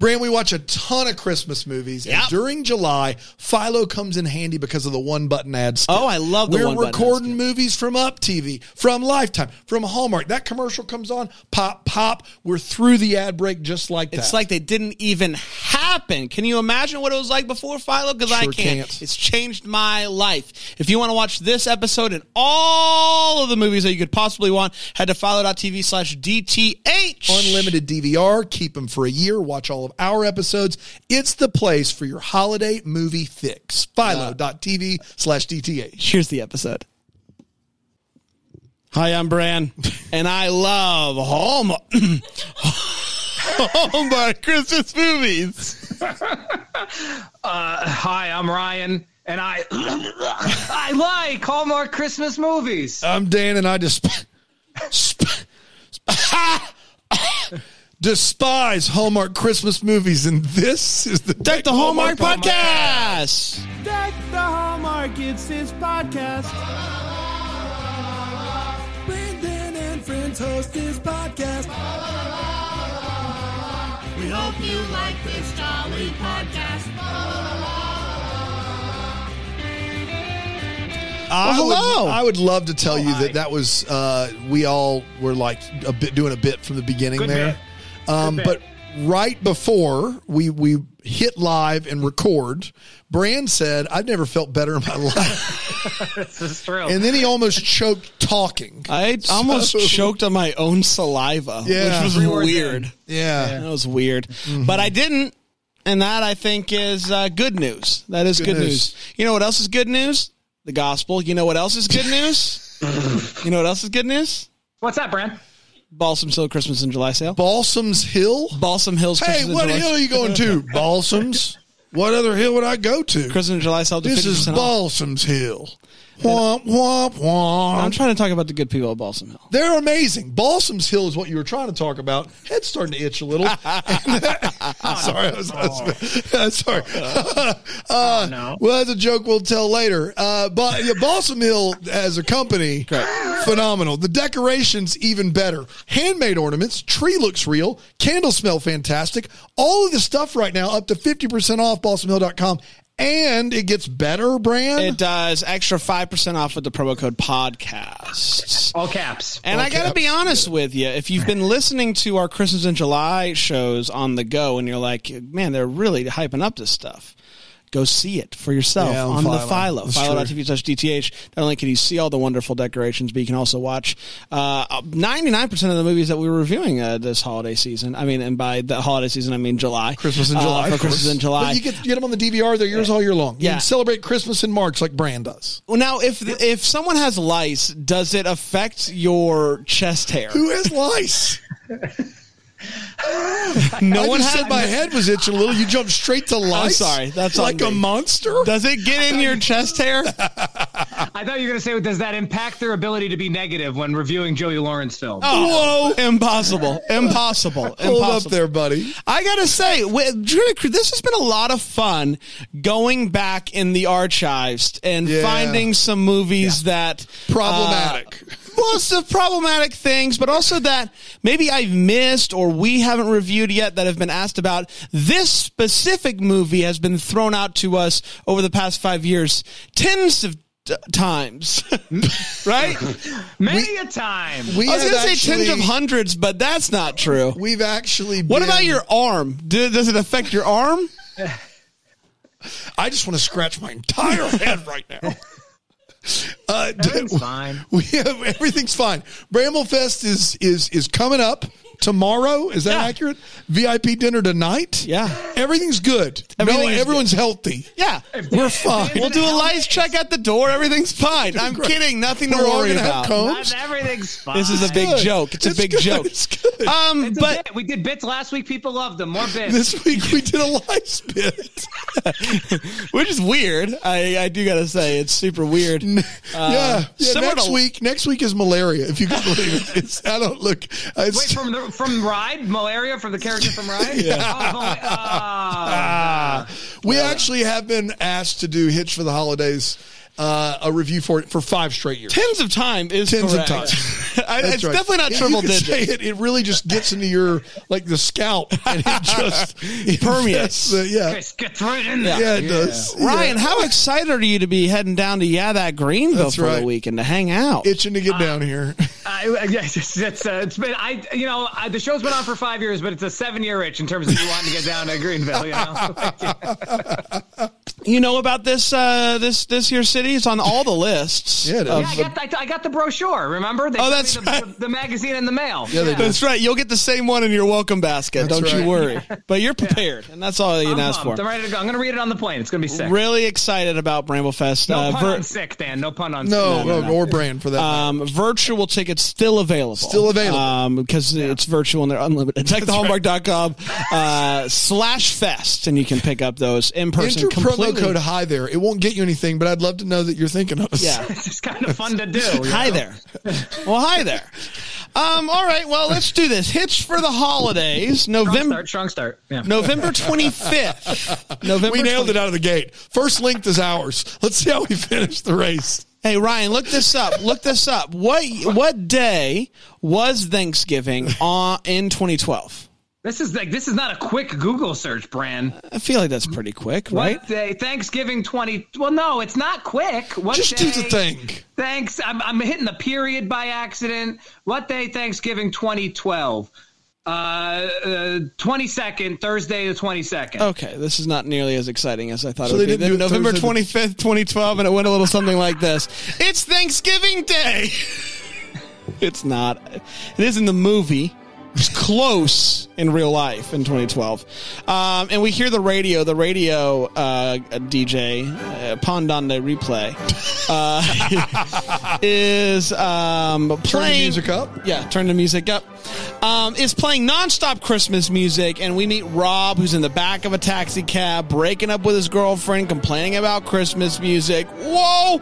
Brand, we watch a ton of Christmas movies. And during July, Philo comes in handy because of the one button ad. skip. Oh, I love the We're one-button ad recording movies from Up TV, from Lifetime, from Hallmark. That commercial comes on, pop, pop. We're through the ad break just like that. It's like they didn't even happen. Can you imagine what it was like before Philo? Because I can't. can't. It's changed my life. If you want to watch this episode and all of the movies that you could possibly want, head to philo.tv slash DTH. unlimited DVR. Keep them for a year. Watch all of our episodes. It's the place for your holiday movie fix. Philo.tv slash DTH. Here's the episode. Hi, I'm Brand, and I love Hallmark, Oh Hallmark Christmas movies. Uh, hi, I'm Ryan, and I I like Hallmark Christmas movies. I'm Dan, and I just despise Hallmark Christmas movies, and this is the Deck the Hallmark, Podcast. Deck the Hallmark, it's his podcast. Brandon and friends host his podcast. We hope you like this jolly podcast. I Well, would. I would love to tell you hi. that that was uh, we all were like a bit doing a bit from the beginning Good there, um, bit. but right before we we hit live and record, Brand said, "I've never felt better in my life," This is true. and then he almost choked talking. I almost choked on my own saliva, Yeah. which was Three weird. in. yeah. That was weird, but I didn't, and that I think is uh, good news. That is Good good, news. news. You know what else is good news? The gospel. You know what else is good news? you know what else is good news? What's that, Brand? Balsam Hill Christmas and July sale. Balsam's Hill. Balsam Hills Hey, Christmas and what July hill are you going to? Balsam's. What other hill would I go to? Christmas and July sale. to This is 50% off. Balsam's Hill. Womp womp womp. I'm trying to talk about the good people of Balsam Hill. They're amazing. Balsam's Hill is what you were trying to talk about. Head's starting to itch a little. sorry, I was, I was- uh, sorry. uh, no. Well, that's a joke we'll tell later. Uh, but yeah, Balsam Hill as a company, phenomenal. The decorations even better. Handmade ornaments. Tree looks real. Candles smell fantastic. All of the stuff right now up to fifty percent off. BalsamHill.com. And it gets better, brand. It does extra 5% off with the promo code podcast. All caps. And I got to be caps. honest with you. If you've been listening to our Christmas in July shows on the go and you're like, man, they're really hyping up this stuff, go see it for yourself Yeah, on on, the Philo. Philo.tv slash DTH. Not only can you see all the wonderful decorations, but you can also watch uh, 99% of the movies that we were reviewing uh, this holiday season. I mean, and by the holiday season, I mean July. Christmas in Uh, July. for. Christmas in July. But you get, you get them on the DVR. They're yours all year long. You Yeah. can celebrate Christmas in March like Brand does. Well, now, if if someone has lice, does it affect your chest hair? Who has lice? No I one just has. said my head was itching a little. You jumped straight to lice. sorry, that's like a monster. Does it get in your chest hair? I thought you were going to say, does that impact their ability to be negative when reviewing Joey Lawrence films? Whoa! Impossible! Impossible! Hold up there, buddy. I gotta say, wi- this has been a lot of fun going back in the archives and Yeah. finding some movies that Problematic. Uh, most of problematic things, but also that maybe I've missed or we haven't reviewed yet that have been asked about. This specific movie has been thrown out to us over the past five years tens of t- times, right? Many a time. we I was going to say tens of hundreds, but that's not true. We've actually. What about your arm? Do, does it affect your arm? I just want to scratch my entire head right now. Uh, Everything's fine. We have everything's fine. Bramblefest is is is coming up tomorrow. Is that Yeah. accurate? VIP dinner tonight. Yeah. everything's good. Everything no, is everyone's healthy. Yeah. We're fine. We'll do a lice check at the door. Everything's fine. I'm Great. kidding. Nothing to We're all worry about. combs. Not everything's fine. This is a big Good. joke. It's, a big good. joke. It's good. Um, It's but we did bits last week. People loved them. More bits. this week we did a lice bit. which is weird. I, I do gotta say it's super weird. yeah, yeah. Next to- week, next week is malaria. If you can believe it, it's. I don't look. It's, Wait, from the, from Ride malaria from the character from Ride. yeah. Oh, oh, ah. we actually have been asked to do Hitched for the holidays. Uh, a review for it for five straight years. Tens of time is Tens of times. I- it's right. definitely not You triple can say digits. It, it really just gets into your like the scalp and it just it Permeates. infects the- yeah, Chris, gets right in there. yeah, it does. Ryan, Yeah. how excited are you to be heading down to Yeah That Greenville That's for right. the weekend to hang out? itching to get down here. I, I- yes, it's, it's, uh, it's been I you know I, the show's been on for five years, but it's a seven year itch in terms of you wanting to get down to Greenville. You know, you know about this uh, this this here city? It's on all the lists. Yeah, it is. yeah, I got I, I got the brochure. Remember? They Oh, that's me the, right. the, the magazine in the mail. Yeah, they do. That's right. You'll get the same one in your welcome basket. That's Don't you worry. But you're prepared, and that's all you I'm can ask for. I'm ready to go. I'm going to read it on the plane. It's going to be sick. Really excited about Bramblefest. No Uh, pun vir- on sick, Dan. No pun on No, sick. no, or brand for that. um, virtual tickets still available. Still available. Um, because it's virtual and they're unlimited. Check the hallmark.com uh, slash fest and you can pick up those in person completely. Code high there. It won't get you anything, but I'd love to know that you're thinking of us. yeah. It's just kind of fun to do. Hi know? there. Well, hi there. Um, all right. Well, let's do this. Hitched for the holidays. Strong November start. Strong start. Yeah. November 25th. November We nailed 20 it out of the gate. First length is ours. Let's see how we finish the race. Hey Ryan, look this up. Look this up. What what day was Thanksgiving on in 2012? This is like this is not a quick Google search, Brand. I feel like that's pretty quick, right? What day? Thanksgiving 20. Well, no, it's not quick. What Just day? do the thing. Thanks. I'm, I'm hitting the period by accident. What day? Thanksgiving 2012. Uh, uh 22nd, Thursday the 22nd. Okay, this is not nearly as exciting as I thought So it would they be. didn't do November twenty fifth, twenty twelve, and it went a little something like this. It's Thanksgiving Day. it's not. It is in the movie. It's close in real life in 2012. Um, and we hear the radio, the radio uh, DJ, uh, Pondonde Replay, uh, is um, Turn the playing. music up. Yeah, turn the music up. Um, is playing nonstop Christmas music, and we meet Rob, who's in the back of a taxi cab, breaking up with his girlfriend, complaining about Christmas music. Whoa!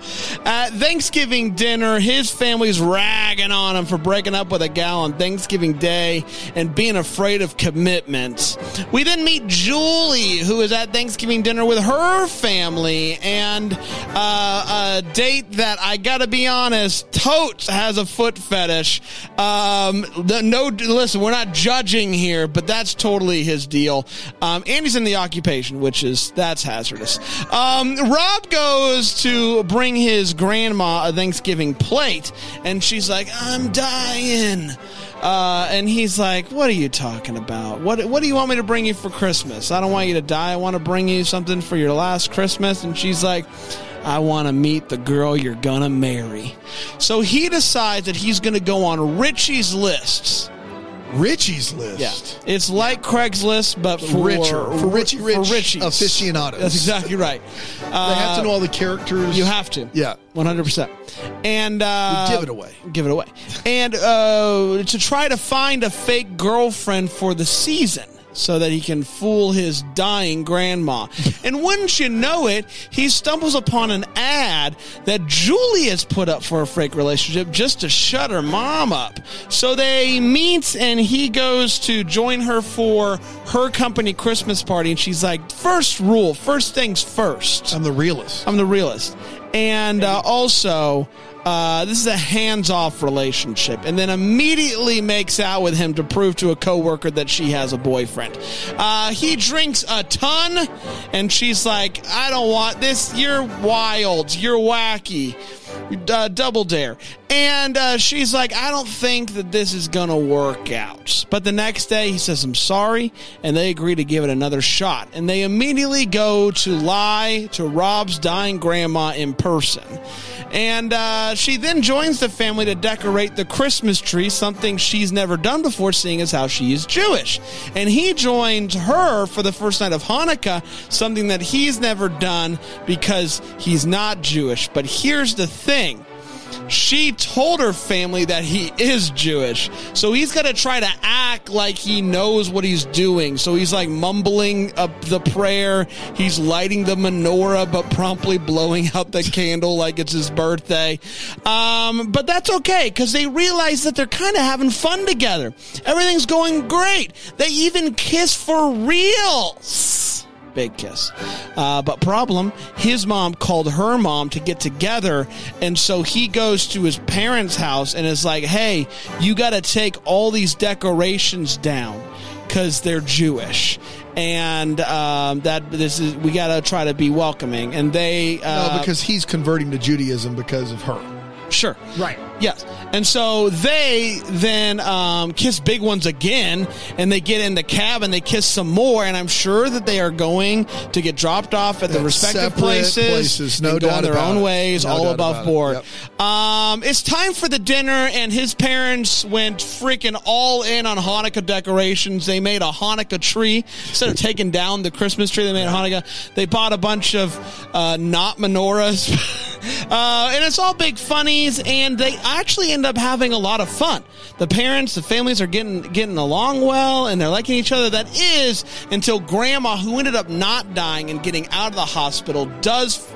At Thanksgiving dinner, his family's ragging on him for breaking up with a gal on Thanksgiving Day and being afraid of commitments. We then meet Julie, who is at Thanksgiving dinner with her family, and uh, a date that I gotta be honest, totes has a foot fetish. Um, the- no, listen, we're not judging here, but that's totally his deal. Um, Andy's in the occupation, which is that's hazardous. Um, Rob goes to bring his grandma a Thanksgiving plate, and she's like, "I'm dying." Uh, and he's like, "What are you talking about? What What do you want me to bring you for Christmas? I don't want you to die. I want to bring you something for your last Christmas." And she's like, "I want to meet the girl you're gonna marry." So he decides that he's gonna go on Richie's lists. Richie's list. Yeah, it's like Craigslist, but for Richer. For Richie Rich for Richies. aficionados. That's exactly right. They have to know all the characters. You have to. Yeah. One hundred percent. And uh, give it away. Give it away. And uh, to try to find a fake girlfriend for the season. So that he can fool his dying grandma. and wouldn't you know it, he stumbles upon an ad that Julie has put up for a fake relationship just to shut her mom up. So they meet and he goes to join her for her company Christmas party. And she's like, first rule, first things first. I'm the realist. I'm the realist. And uh, also, uh, this is a hands-off relationship, and then immediately makes out with him to prove to a coworker that she has a boyfriend. Uh, he drinks a ton, and she's like, "I don't want this. You're wild. You're wacky." Uh, double dare. And uh, she's like, I don't think that this is going to work out. But the next day, he says, I'm sorry. And they agree to give it another shot. And they immediately go to lie to Rob's dying grandma in person. And uh, she then joins the family to decorate the Christmas tree, something she's never done before, seeing as how she is Jewish. And he joins her for the first night of Hanukkah, something that he's never done because he's not Jewish. But here's the thing she told her family that he is Jewish. So he's got to try to like he knows what he's doing. So he's like mumbling up the prayer. He's lighting the menorah, but promptly blowing out the candle like it's his birthday. Um, but that's okay because they realize that they're kind of having fun together. Everything's going great. They even kiss for reals. Big kiss. Uh, but problem, his mom called her mom to get together, and so he goes to his parents' house and is like, "Hey, you got to take all these decorations down because they're Jewish." And um, that this is we got to try to be welcoming, and they uh, no, because he's converting to Judaism because of her. Sure. Right. Yes. And so they then um, kiss big ones again, and they get in the cab and they kiss some more. And I'm sure that they are going to get dropped off at the respective places, places, no and go their own it. ways, No all above about it. board. Yep. Um, it's time for the dinner, and his parents went freaking all in on Hanukkah decorations. They made a Hanukkah tree instead of taking down the Christmas tree. They made a Hanukkah. They bought a bunch of uh, not menorahs, uh, and it's all big funnies. And they actually end up having a lot of fun. The parents, the families are getting getting along well, and they're liking each other. That is until Grandma, who ended up not dying and getting out of the hospital, does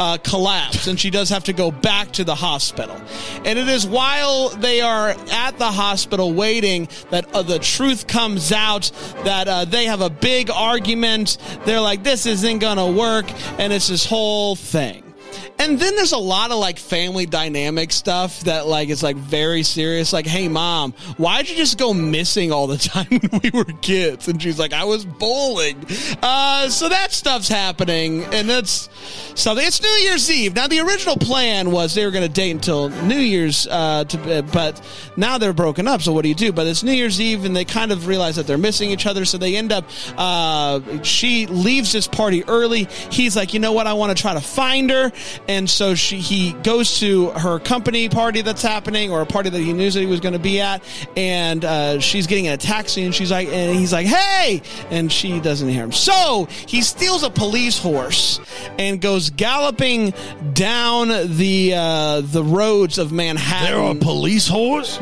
uh, collapse and she does have to go back to the hospital. And it is while they are at the hospital waiting that uh, the truth comes out that uh, they have a big argument. They're like, this isn't going to work. And it's this whole thing. And then there's a lot of like family dynamic stuff that like is like very serious. Like, hey mom, why'd you just go missing all the time when we were kids? And she's like, I was bowling. Uh, so that stuff's happening, and that's something. It's New Year's Eve. Now the original plan was they were going to date until New Year's, uh, to, but now they're broken up. So what do you do? But it's New Year's Eve, and they kind of realize that they're missing each other. So they end up. Uh, she leaves this party early. He's like, you know what? I want to try to find her and so she he goes to her company party that's happening or a party that he knew that he was going to be at and uh, she's getting in a taxi and she's like and he's like hey and she doesn't hear him so he steals a police horse and goes galloping down the uh, the roads of Manhattan There are police whores?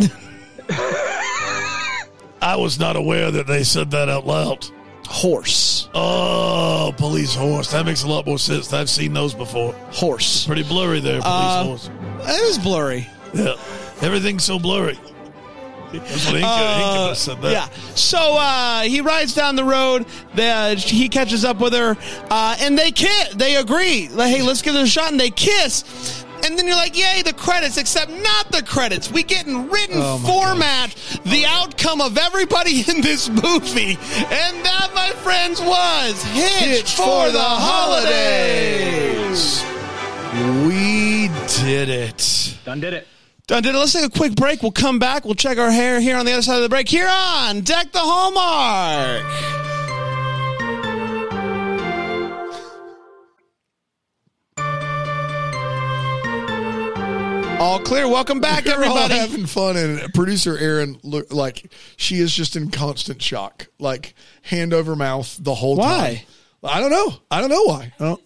I was not aware that they said that out loud. Horse Oh, police horse. That makes a lot more sense. I've seen those before. horse Pretty blurry there, police Uh, horse. it is blurry Yeah. Everything's so blurry. That's what Inca, Uh, Incubus said that. Yeah. So uh, he rides down the road. They, uh, he catches up with her, uh, and they kiss. They agree. Like, hey, let's give it a shot, and they kiss. And then you're like, yay, the credits, except not the credits. We get in written Oh, my format the outcome of everybody in this movie. And that, my friends, was Hitched, for, the holidays. We did it. Done did it. Done did it. Let's take a quick break. We'll come back. We'll check our hair here on the other side of the break. Here on Deck the Hallmark. All clear. Welcome back, We're all everybody. having fun, and producer Erin look like she is just in constant shock, like hand over mouth the whole Why? time. Why? I don't know. I don't know why. I don't.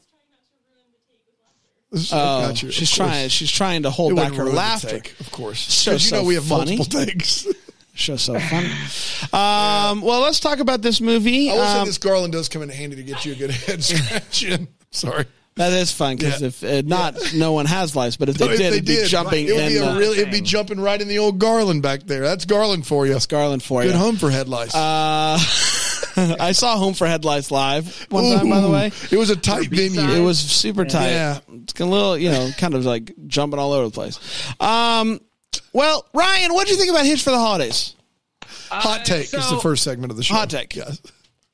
This is- I Oh, you. She's trying. She's trying to hold It back her laughter. take, of course. So- Because you so know we have funny. multiple takes. Show so funny. Um, well, let's talk about this movie. I will say Um, this Garland does come in handy to get you a good head scratch in. Sorry. That is fun because Yeah. if uh, not, no one has lice. But if they No, if did, they it'd be did, jumping it would be a uh, really, it'd be jumping right in the old Garland back there. That's Garland for you. That's Garland for Good you. home for head lice. Uh, I saw Home for Headlights live one time, by the way. it was a tight venue. It was super tight. Yeah. It's a little, you know, kind of like jumping all over the place. Um, well, Ryan, what do you think about Hitched for the Holidays? Hot take is the first segment of the show. Hot take. Yes.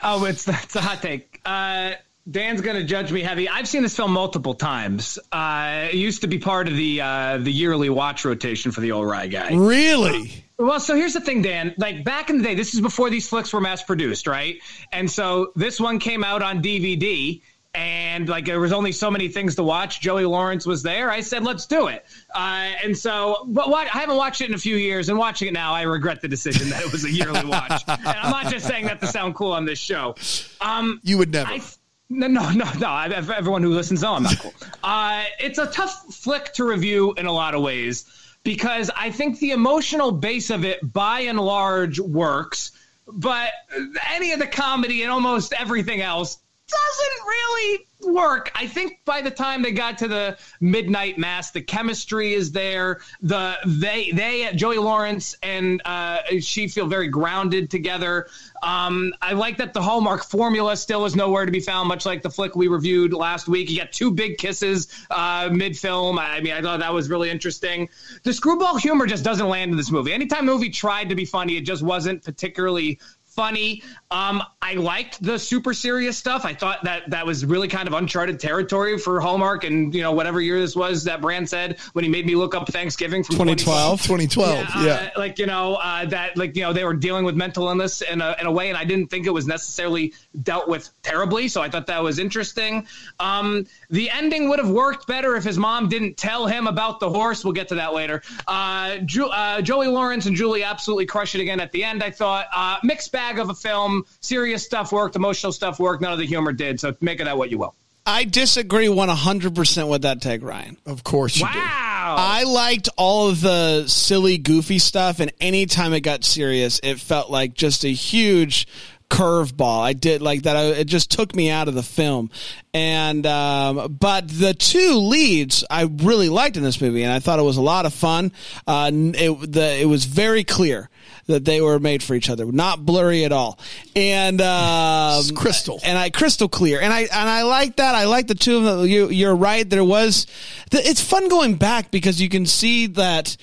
Oh, it's that's a hot take. Uh, Dan's gonna judge me heavy. I've seen this film multiple times. Uh, it used to be part of the uh, the yearly watch rotation for the old Rye guy. Really? Well, so here's the thing, Dan. Like back in the day, this is before these flicks were mass produced, right? And so this one came out on DVD, and like there was only so many things to watch. Joey Lawrence was there. I said, let's do it. Uh, and so, but what, I haven't watched it in a few years, and watching it now, I regret the decision that it was a yearly watch. and I'm not just saying that to sound cool on this show. Um, You would never. I, no, no, no, no. I, everyone who listens know I'm not cool. Uh, it's a tough flick to review in a lot of ways because I think the emotional base of it, by and large, works. But any of the comedy and almost everything else doesn't really work. I think by the time they got to the midnight mass, the chemistry is there. The they they Joey Lawrence and uh, she feel very grounded together. Um, I like that the Hallmark formula still is nowhere to be found, much like the flick we reviewed last week. You got two big kisses uh, mid film. I mean, I thought that was really interesting. The screwball humor just doesn't land in this movie. Anytime the movie tried to be funny, it just wasn't particularly funny. Um, I liked the super serious stuff. I thought that that was really kind of uncharted territory for Hallmark and you know whatever year this was that brand said when he made me look up Thanksgiving from 2012. 2012. yeah, Yeah. uh, like you know uh, that like you know they were dealing with mental illness in a, in a way, and I didn't think it was necessarily dealt with terribly. So I thought that was interesting. Um, the ending would have worked better if his mom didn't tell him about the horse. We'll get to that later. Uh, Ju- uh, Joey Lawrence and Julie absolutely crushed it again at the end. I thought uh, mixed bag of a film. Serious stuff worked, emotional stuff worked. None of the humor did. So make of that what you will. I disagree 100% with that take, Ryan. Of course you do. Wow. I liked all of the silly, goofy stuff, and anytime it got serious, it felt like just a huge curveball. I did like that. I, it just took me out of the film. And um, but the two leads I really liked in this movie, and I thought it was a lot of fun. Uh, it the, it was very clear that they were made for each other, not blurry at all, and um, It's crystal. and I crystal clear, and I and I like that. I like the two of them. You, you're right. There was, it's fun going back because you can see that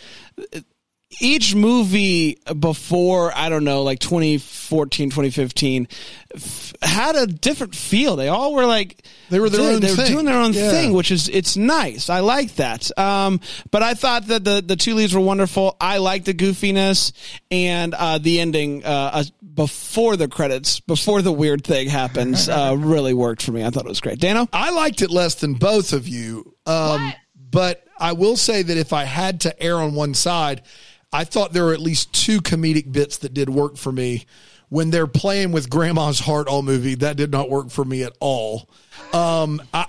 each movie before I don't know, like 2014, 2015, f- had a different feel. They all were like They were their own They were thing. doing their own Yeah. thing, which is it's nice. I like that. Um, but I thought that the the two leads were wonderful. I like the goofiness and uh, the ending uh, uh, before the credits, before the weird thing happens, uh, really worked for me. I thought it was great. Dano, I liked it less than both of you. Um, but I will say that if I had to err on one side, I thought there were at least two comedic bits that did work for me. When they're playing with Grandma's Heart all movie, that did not work for me at all. Um, I,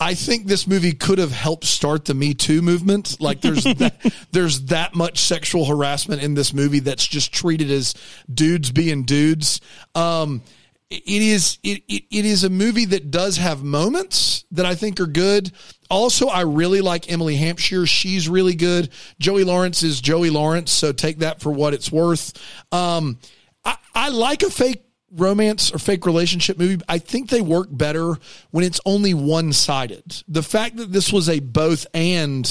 I think this movie could have helped start the Me Too movement. Like there's that, there's that much sexual harassment in this movie that's just treated as dudes being dudes. Um, it is it, it, it is a movie that does have moments that I think are good. Also, I really like Emily Hampshire. She's really good. Joey Lawrence is Joey Lawrence, so take that for what it's worth. Um, I, I like a fake romance or fake relationship movie. I think they work better when it's only one sided. The fact that this was a both and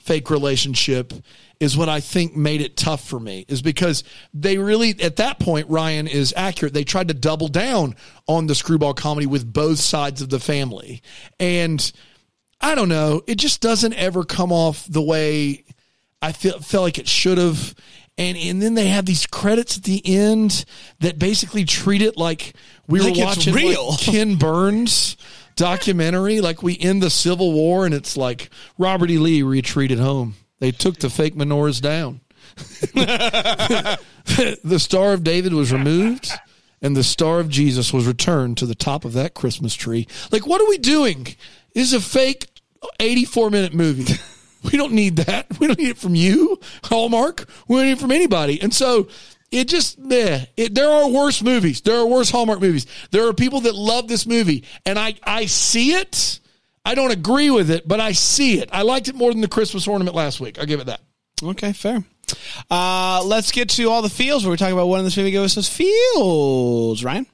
fake relationship is what I think made it tough for me is because they really at that point Ryan is accurate they tried to double down on the screwball comedy with both sides of the family and I don't know it just doesn't ever come off the way I feel felt like it should have and and then they have these credits at the end that basically treat it like we Like were watching like, real. Ken Burns documentary. Like we end the Civil War and it's like Robert E. Lee retreated home. They took the fake menorahs down. the Star of David was removed and the Star of Jesus was returned to the top of that Christmas tree. Like, what are we doing? This is a fake 84 minute movie. We don't need that. We don't need it from you, Hallmark. We don't need it from anybody. And so it just, meh. It, there are worse movies. There are worse Hallmark movies. There are people that love this movie. And I, I see it. I don't agree with it, but I see it. I liked it more than the Christmas ornament last week. I'll give it that. Okay, fair. Uh, let's get to all the feels where we talk about what in this movie gives us feels. Ryan?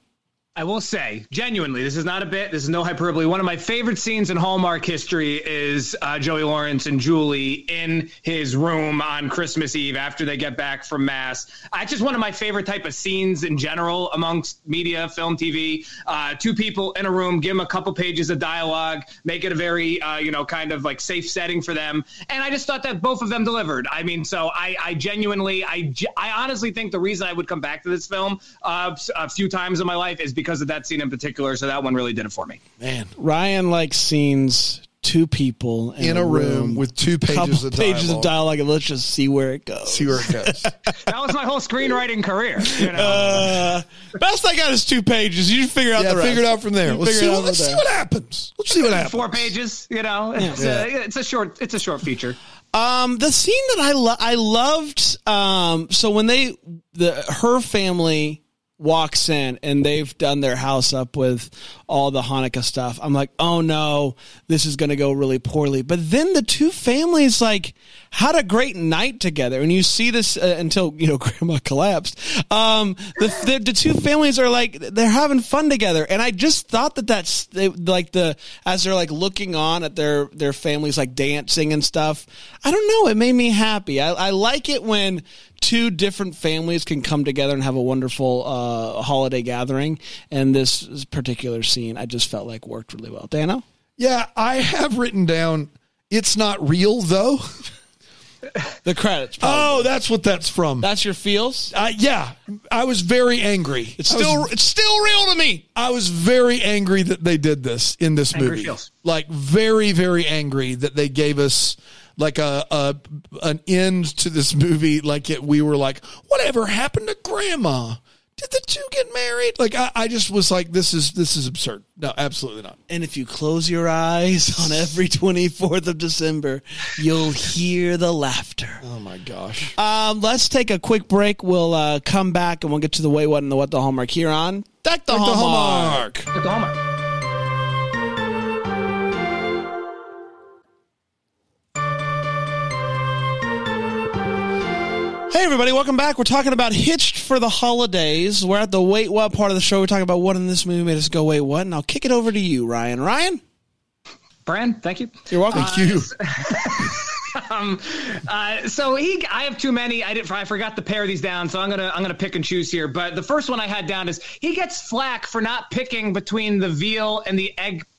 I will say, genuinely, this is not a bit. This is no hyperbole. One of my favorite scenes in Hallmark history is uh, Joey Lawrence and Julie in his room on Christmas Eve after they get back from Mass. Uh, it's just one of my favorite type of scenes in general amongst media, film, TV. Uh, two people in a room, give them a couple pages of dialogue, make it a very, uh, you know, kind of like safe setting for them. And I just thought that both of them delivered. I mean, so I, I genuinely, I, I honestly think the reason I would come back to this film uh, a few times in my life is because of that scene in particular. So that one really did it for me. Man. Ryan likes scenes, two people in, In a room with two pages couple of pages of dialogue. dialogue, and let's just see where it goes. See where it goes. That was my whole screenwriting career. You know? Uh, best I got is two pages. You figure out yeah, the rest. figure it out from there. You Let's, figure see it what, out let's from see there. what happens. Let's see what happens. Four pages, you know. It's, a, it's a short. It's a short feature. Um, the scene that I lo- I loved. Um, so when they the her family walks in and they've done their house up with all the Hanukkah stuff. I'm like, oh no, this is going to go really poorly. But then the two families like had a great night together, and you see this uh, until you know Grandma collapsed. Um, the, the the two families are like they're having fun together, and I just thought that that's they, like the as they're like looking on at their their families like dancing and stuff. I don't know, it made me happy. I, I like it when two different families can come together and have a wonderful uh, holiday gathering. And this particular scene, I just felt like worked really well. Dano? Yeah, I have written down. It's not real though. The credits. Oh, that's what that's from. that's your feels. Uh, yeah, I was very angry. It's I was- still it's still real to me. I was very angry that they did this in this Angry movie. feels. Like very, very angry that they gave us like a, a an end to this movie. Like it, we were like, whatever happened to Grandma? Did the two get married? Like I, I just was like, this is this is absurd. No, absolutely not. And if you close your eyes on every 24th of December, you'll hear the laughter. Oh my gosh. Um, let's take a quick break. We'll uh, come back and we'll get to the wait, what, and the what the hallmark here on Deck the, Like the Hallmark. Hallmark. At the Hallmark. Hey, everybody, welcome back. We're talking about Hitched for the holidays. We're at the wait, what part of the show. We're talking about what in this movie made us go, wait, what? And I'll kick it over to you, Ryan. Ryan, Brand, thank you. you're welcome. Thank you. Um, uh, so he, I have too many. I didn't. I forgot to pare these down, so I'm gonna I'm gonna pick and choose here. But the first one I had down is he gets flack for not picking between the veal and the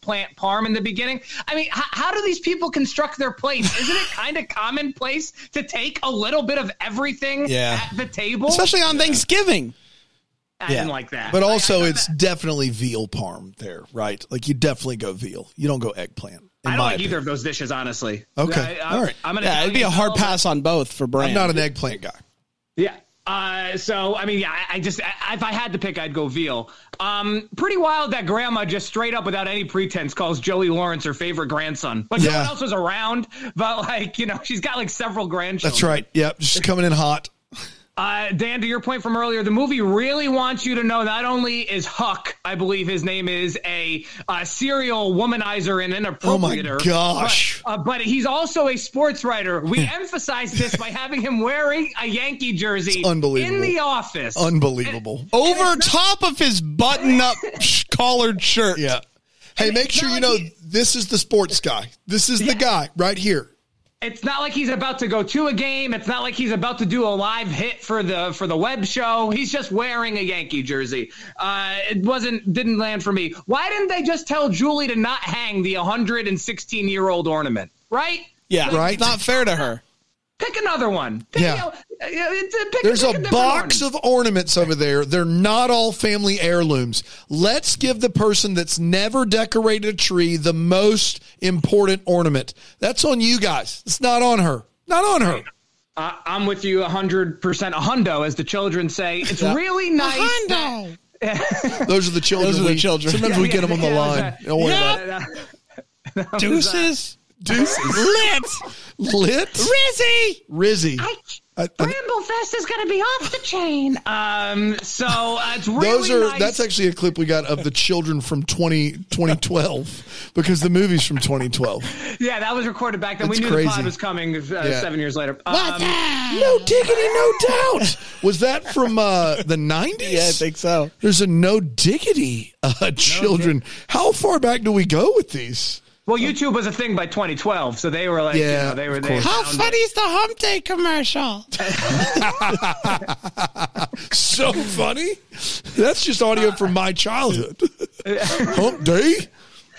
eggplant parm in the beginning. I mean, h- how do these people construct their plates? Isn't it kind of commonplace to take a little bit of everything Yeah. at the table? Especially on Thanksgiving. I didn't like that. But also, it's that- definitely veal parm there, right? Like you definitely go veal. You don't go eggplant. I don't like opinion. either of those dishes, honestly. Okay. I, I, All right. I'm gonna Yeah, it'd be a hard pass on both for Brand. I'm not an eggplant guy. Yeah. Uh, so I mean, yeah, I, I just I, if I had to pick, I'd go veal. Um, pretty wild that grandma just straight up without any pretense calls Joey Lawrence her favorite grandson. Like no one else was around, but like you know, she's got like several grandchildren. That's right. Yep. she's coming in hot. Uh, Dan, to your point from earlier, the movie really wants you to know not only is Huck, I believe his name is, a, uh serial womanizer and inappropriator. gosh. But, uh, but he's also a sports writer. We emphasize this by having him wearing a Yankee jersey It's unbelievable. in the office. Unbelievable. Over top of his button up collared shirt. Yeah. Hey, make sure you know he- this is the sports guy. This is the guy right here. It's not like he's about to go to a game. It's not like he's about to do a live hit for the for the web show. He's just wearing a Yankee jersey. Uh, it wasn't didn't land for me. Why didn't they just tell Julie to not hang the 116 year old ornament? Right? Yeah, Right. It's not fair to her. Pick another one. Pick, Yeah. you know, uh, it's a- pick- There's pick a different box ornament. of ornaments over there. They're not all family heirlooms. Let's give the person that's never decorated a tree the most important ornament. That's on you guys. It's not on her. Not on her. Uh, I'm with you 100%. A hundo, as the children say. It's really nice. that- Those are the children. Those are the we- children. Sometimes we Yeah, get them on the yeah, line. yeah. Don't worry Yeah. about it. that- that- Deuces. Deuces. Lit. Lit. Rizzy. Rizzy. I, I- I- Bramblefest is going to be off the chain. Um, so uh, it's really Those are nice. that's actually a clip we got of the children from 20, 2012 because the movie's from 2012. yeah, that was recorded back then. That's we knew crazy. the pod was coming uh, Yeah. seven years later. Um, No diggity, no doubt. Was that from uh, the 90s? Yeah, I think so. There's a no diggity uh, children. How far back do we go with these? Well, YouTube was a thing by 2012, so they were like, Yeah, you know, they were of they course. How funny it. is the hump day commercial? So funny. That's just audio from my childhood. Hump day.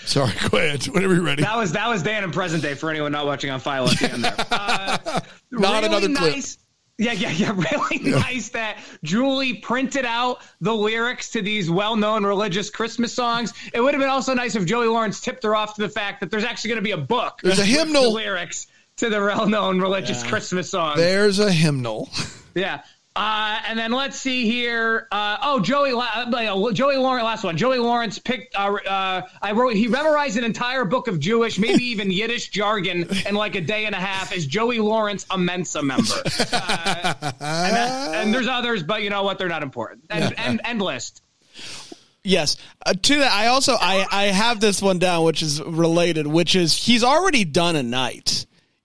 Sorry, go ahead. Whenever you're ready. That was that was Dan in present day for anyone not watching on Philo at the end there. Uh, Not another clip. nice, Yeah, yeah, yeah. Really nice that Julie printed out the lyrics to these well-known religious Christmas songs. It would have been also nice if Joey Lawrence tipped her off to the fact that there's actually going to be a book. There's a hymnal. the lyrics to the well-known religious Christmas songs. There's a hymnal. Yeah. Uh, and then let's see here. Uh, oh, Joey, uh, Joey Lawrence. Last one. Joey Lawrence picked. Uh, uh, I wrote. He memorized an entire book of Jewish, maybe even Yiddish jargon in like a day and a half. Is Joey Lawrence a Mensa member? Uh, and, that- and there's others, but you know what? They're not important. And, and, end list. Yes. Uh, to that, I also I I have this one down, which is related, which is he's already done a night.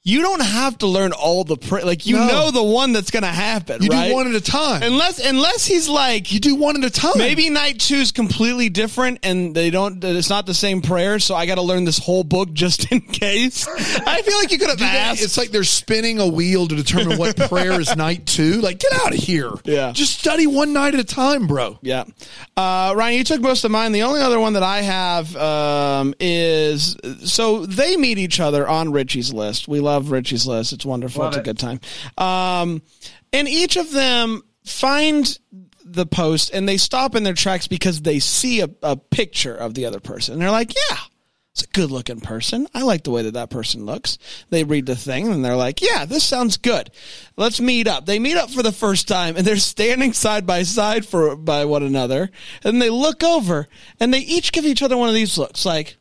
You don't have to learn all the pra- like you No. know the one that's going to happen. You right? do one at a time. unless unless he's like you do one at a time. Maybe night two is completely different, and they don't. It's not the same prayer, so I got to learn this whole book just in case. I feel like you could have asked. It's like they're spinning a wheel to determine what prayer is night two. Like, get out of here. Yeah. Just study one night at a time, bro. Yeah. Uh, Ryan, you took most of mine. The only other one that I have um, is so they meet each other on Richie's list. We love Richie's list. It's wonderful. Love it's a good time. Um, and each of them find the post and they stop in their tracks because they see a, a picture of the other person. And they're like, yeah. It's a good looking person. I like the way that that person looks. They read the thing and they're like, yeah, this sounds good. Let's meet up. They meet up for the first time and they're standing side by side for by one another. And they look over and they each give each other one of these looks like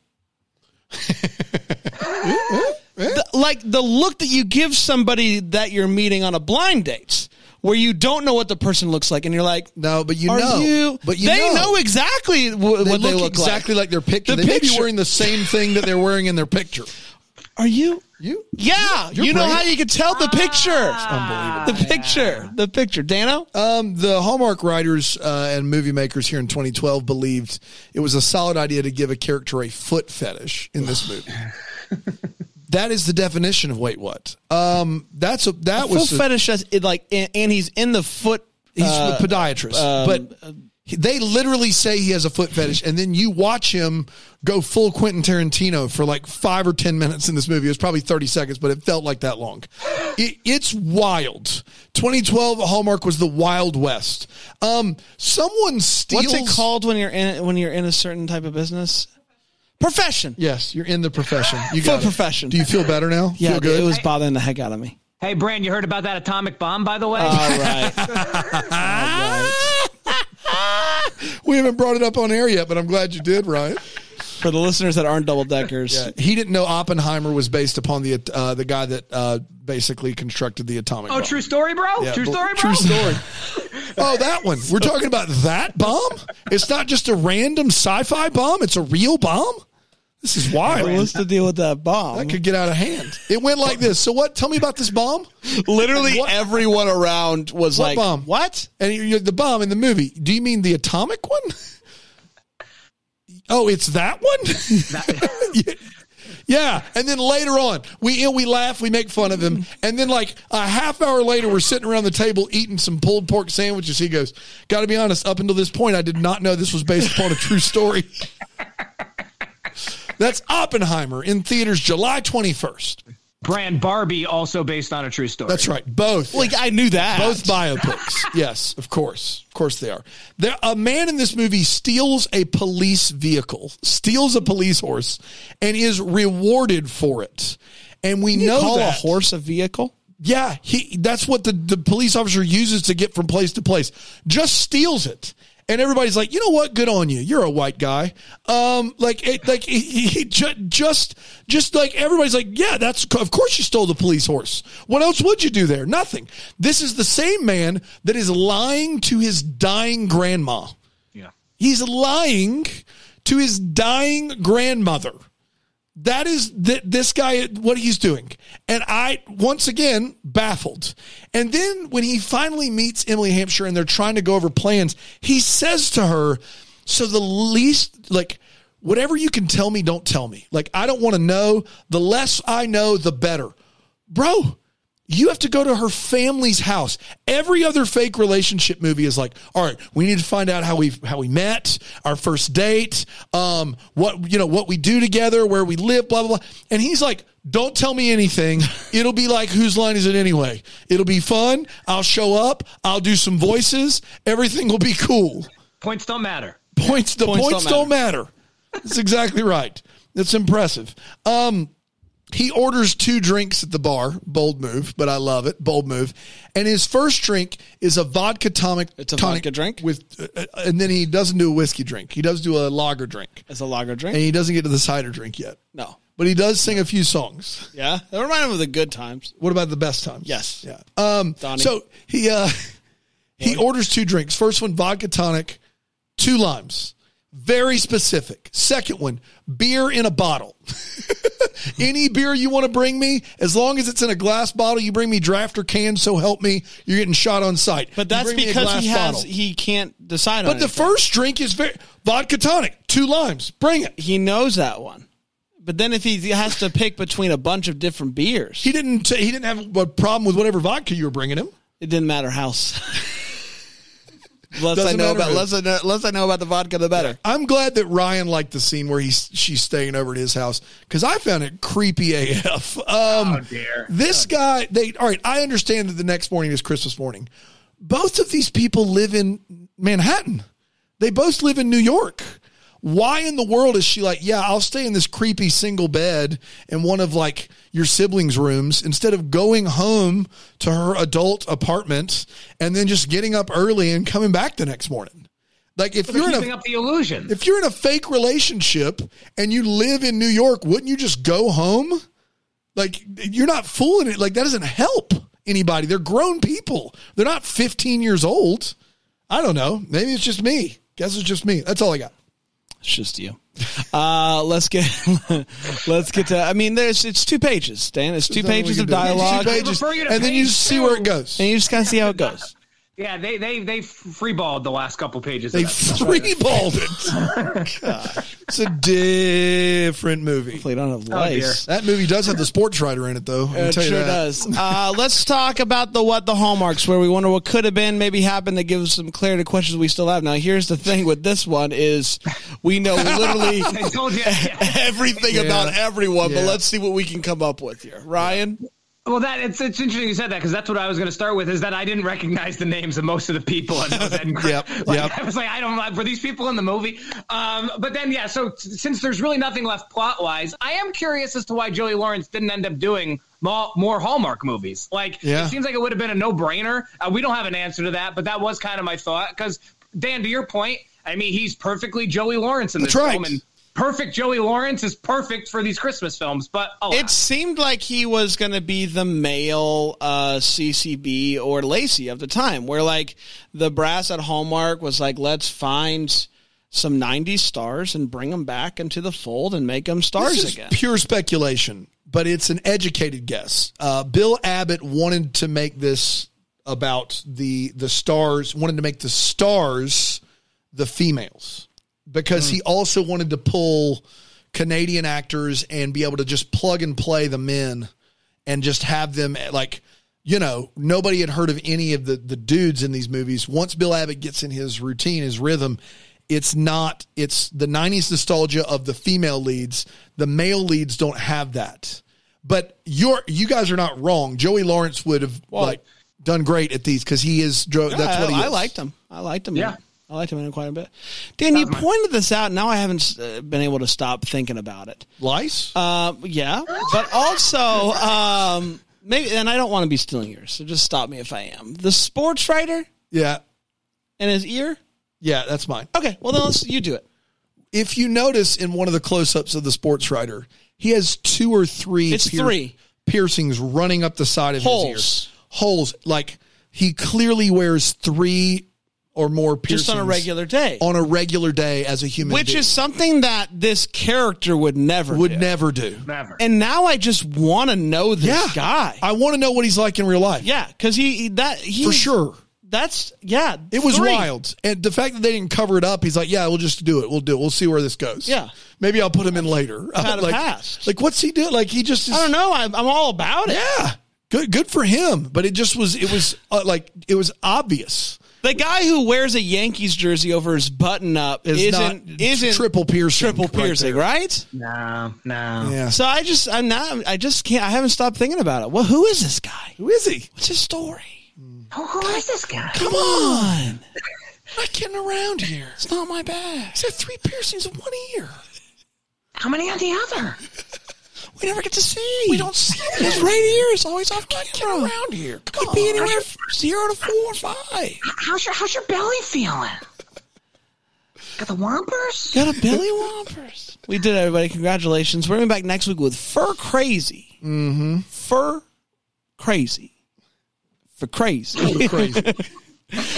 the, like the look that you give somebody that you're meeting on a blind date where you don't know what the person looks like and you're like No, but you are know. you but you they know. know, exactly wh- what They they look, look exactly like, their picture. The they may be picture- wearing the same thing that they're wearing in their picture. are you You? Yeah, You're you know brilliant. how you could tell the picture. Unbelievable. The picture, the picture. Dano, Um, the Hallmark writers uh, and movie makers here in 2012 believed it was a solid idea to give a character a foot fetish in this movie. that is the definition of wait what. Um, that's a that was a- fetish. Like, and, and he's in the foot. He's uh, a podiatrist, um, but he- they literally say he has a foot fetish, and then you watch him go full Quentin Tarantino for like five or ten minutes in this movie. It was probably thirty seconds, but it felt like that long. It, it's wild. 2012 Hallmark was the Wild West. Um, someone steals. What's it called when you're in when you're in a certain type of business? Profession. Yes, you're in the profession. You Full it. profession. Do you feel better now? Yeah, feel good. it was bothering the heck out of me. Hey, Brand, you heard about that atomic bomb, by the way? All right. we haven't brought it up on air yet, but I'm glad you did, Ryan. For the listeners that aren't double deckers, He didn't know Oppenheimer was based upon the uh, the guy that uh, basically constructed the atomic bomb. oh, bomb. true story, bro? Yeah, true story, bro? True story. oh, that one. We're talking about that bomb. It's not just a random sci-fi bomb. It's a real bomb. This is wild. what's the deal with that bomb? That could get out of hand. It went like this. So what? Tell me about this bomb. Literally What- everyone around was What like, bomb? "What?" And you- you- the bomb in the movie. Do you mean the atomic one? Oh, it's that one. yeah. And then later on, we you know, we laugh, we make fun of him, and then like a half hour later, we're sitting around the table eating some pulled pork sandwiches. He goes, "Got to be honest, up until this point, I did not know this was based upon a true story." That's Oppenheimer in theaters July twenty first. Brand Barbie, also based on a true story. That's right, both. Like I knew that. Both biopics. yes, of course. Of course they are. There, a man in this movie steals a police vehicle, steals a police horse, and is rewarded for it. And we you know call that. a horse a vehicle. Yeah, he that's what the, the police officer uses to get from place to place. Just steals it. And everybody's like, you know what? Good on you. You're a white guy. Um, like, it, like he, he ju- just, just like everybody's like, yeah, that's of course you stole the police horse. What else would you do there? Nothing. This is the same man that is lying to his dying grandma. Yeah. He's lying to his dying grandmother. That is th- this guy, what he's doing. And I, once again, baffled. And then when he finally meets Emily Hampshire and they're trying to go over plans, he says to her, So the least, like, whatever you can tell me, don't tell me. Like, I don't want to know. The less I know, the better. Bro, you have to go to her family's house. Every other fake relationship movie is like, all right, we need to find out how we how we met, our first date, um, what you know, what we do together, where we live, blah blah blah. And he's like, don't tell me anything. It'll be like whose line is it anyway? It'll be fun. I'll show up. I'll do some voices. Everything will be cool. Points don't matter. Points the Points points, don't don't matter. That's exactly right. That's impressive. Um He orders two drinks at the bar. Bold move, but I love it. Bold move. And his first drink is a vodka tonic. It's a tonic vodka drink? with, uh, and then he doesn't do a whiskey drink. He does do a lager drink, As a lager drink? and he doesn't get to the cider drink yet. no. But he does sing a few songs. Yeah. That reminded me of the good times. What about the best times? Yes. Yeah. Um, Donnie. so he uh, he orders two drinks. First one, vodka tonic, two limes. Very specific. Second one, beer in a bottle. Any beer you want to bring me, as long as it's in a glass bottle, you bring me draft or can, so help me, you're getting shot on sight. But that's because he has bottle. he can't decide on it. But the anything. first drink is very vodka tonic, two limes. Bring it. he knows that one. But then if he has to pick between a bunch of different beers, He didn't. He didn't have a problem with whatever vodka you were bringing him. it didn't matter how. s- less I Doesn't know about who. less I know, less I know about the vodka, the better. I'm glad that Ryan liked the scene where he's she's staying over at his house because I found it creepy AF. Um, Oh, dear. This guy, they all right. I understand that the next morning is Christmas morning. Both of these people live in Manhattan. They both live in New York. Why in the world is she like, yeah, I'll stay in this creepy single bed in one of like your siblings' rooms instead of going home to her adult apartment and then just getting up early and coming back the next morning? Like if you're in a up the illusion. if you're in a fake relationship and you live in New York, wouldn't you just go home? Like you're not fooling it. Like that doesn't help anybody. They're grown people. They're not 15 years old. I don't know. Maybe it's just me. Guess it's just me. That's all I got. It's just you. Uh, let's get let's get to. I mean, there's it's two pages, Dan. It's two pages of dialogue, Two pages, refer you to and then you see where it goes. and you just kind of see how it goes. Yeah, they they they freeballed the last couple pages. They of that. freeballed it. Gosh. It's a different movie. Played on a have dear. lice. That movie does have the sports writer in it, though. I can It tell you sure that. does. Uh, let's talk about the what the hallmarks, where we wonder what could have been, maybe happened, that gives some clarity to questions we still have. Now, here's the thing with this one is we know literally I told you. yeah. everything about everyone, but let's see what we can come up with here. Ryan, Well, that it's it's interesting you said that because that's what I was going to start with. Is that I didn't recognize the names of most of the people. And Yep, like, yep. I was like, I don't. Know. Were these people in the movie? Um, but then, yeah. So t- since there's really nothing left plot wise, I am curious as to why Joey Lawrence didn't end up doing more, more Hallmark movies. Like, Yeah. it seems like it would have been a no brainer. Uh, we don't have an answer to that, but that was kind of my thought. Because Dan, to your point, I mean, he's perfectly Joey Lawrence in this That's right. film, and perfect Joey Lawrence is perfect for these Christmas films. But alas. it seemed like he was going to be the male uh, CCB or Lacey of the time, where like the brass at Hallmark was like, let's find some 90s stars and bring them back into the fold and make them stars This is again. pure speculation, but it's an educated guess. Uh, Bill Abbott wanted to make this about the the stars, wanted to make the stars the females because he mm. also wanted to pull Canadian actors and be able to just plug and play the men and just have them like you know nobody had heard of any of the the dudes in these movies once bill abbott gets in his routine his rhythm it's not it's the 90s nostalgia of the female leads the male leads don't have that but you're you guys are not wrong joey lawrence would have like done great at these because he is dro- that's what he I, is. I liked him. I liked him. Yeah. I liked him in it quite a bit. Dan, you pointed this out. Now I haven't uh, been able to stop thinking about it. lice Uh, yeah, but also, um, maybe, and I don't want to be stealing yours, so just stop me if I am. The sports writer yeah and his ear. yeah that's mine Okay, well then let's you do it. if you notice in one of the close-ups of the sports writer he has two or three It's three. piercings running up the side of Holes. his ear holes like he clearly wears three or more piercings Just on a regular day, on a regular day as a human which being. is something that this character would never would do. never do Never. And now I just want to know this yeah guy. i want to know what he's like in real life yeah, because he, he that he for sure That's yeah. It was three. wild. And the fact that they didn't cover it up, he's like, yeah, we'll just do it. We'll do it. We'll see where this goes. Yeah. Maybe I'll put him in later. Had a like, past. like, what's he do? Like, he just is, I don't know. I'm, I'm all about it. Yeah. Good, good for him. But it just was, it was uh, like, it was obvious. The guy who wears a Yankees jersey over his button up Is isn't not isn't triple piercing triple right piercing, there. right? No, no. Yeah. So I just I'm not I just can't I haven't stopped thinking about it. Well, who is this guy? Who is he? What's his story? Who, who is this guy? Come on, I'm not getting around here. it's not my bag. He's got three piercings in one ear. How many on the other? we never get to see. We don't see it. It's right here. It's always off camera. around here. Come Could on. be anywhere from zero to four or five. How's your How's your belly feeling? Got the Whompers? Got a Billy Whompers. We did, everybody. Congratulations. We're going back next week with Fur Crazy. Mm-hmm. Fur Crazy. For crazy. crazy.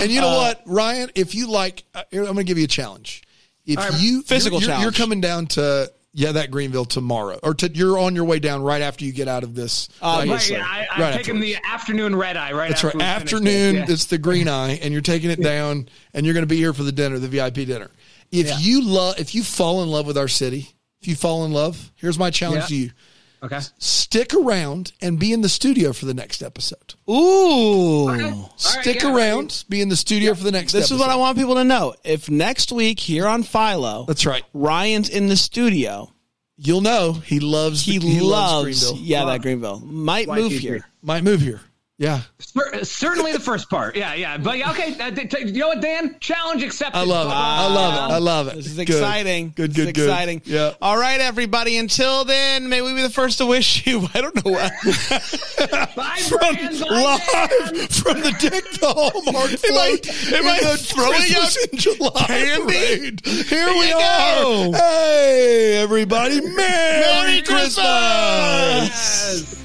and you know Uh, what, Ryan? If you like, uh, I'm going to give you a challenge. If right. you Physical you're, you're, you're coming down to yeah that Greenville tomorrow, or to, you're on your way down right after you get out of this. Uh, right, yeah, I, I'm Right taking the afternoon red eye right That's right. Afternoon, this, yeah. it's the green eye, and you're taking it down, and you're going to be here for the dinner, the VIP dinner. If you love, if you fall in love with our city, if you fall in love, here's my challenge Yeah. to you: Okay. stick around and be in the studio for the next episode. Ooh. Stick yeah. around, be in the studio for the next. This is what I want people to know. If next week here on Philo, That's right. Ryan's in the studio, You'll know he loves. he, the, he loves, Greenville. yeah, that Greenville. Might Why move keep here. Might move here. Yeah, Cer- Certainly the first part. Yeah, yeah. But yeah, okay. Uh, t- t- you know what, Dan? Challenge accepted. I love it. I love it. I love it. This is Good. exciting. Good, This good, is good. exciting. Yeah. All right, everybody. Until then, may we be the first to wish you. I don't know what. Bye, From Brian. Bye, Dan. from the Deck the Hallmark float am I the throwing Christmas out in July candy? parade. Here we you are. go. Hey, everybody! Merry, Merry Christmas! Christmas!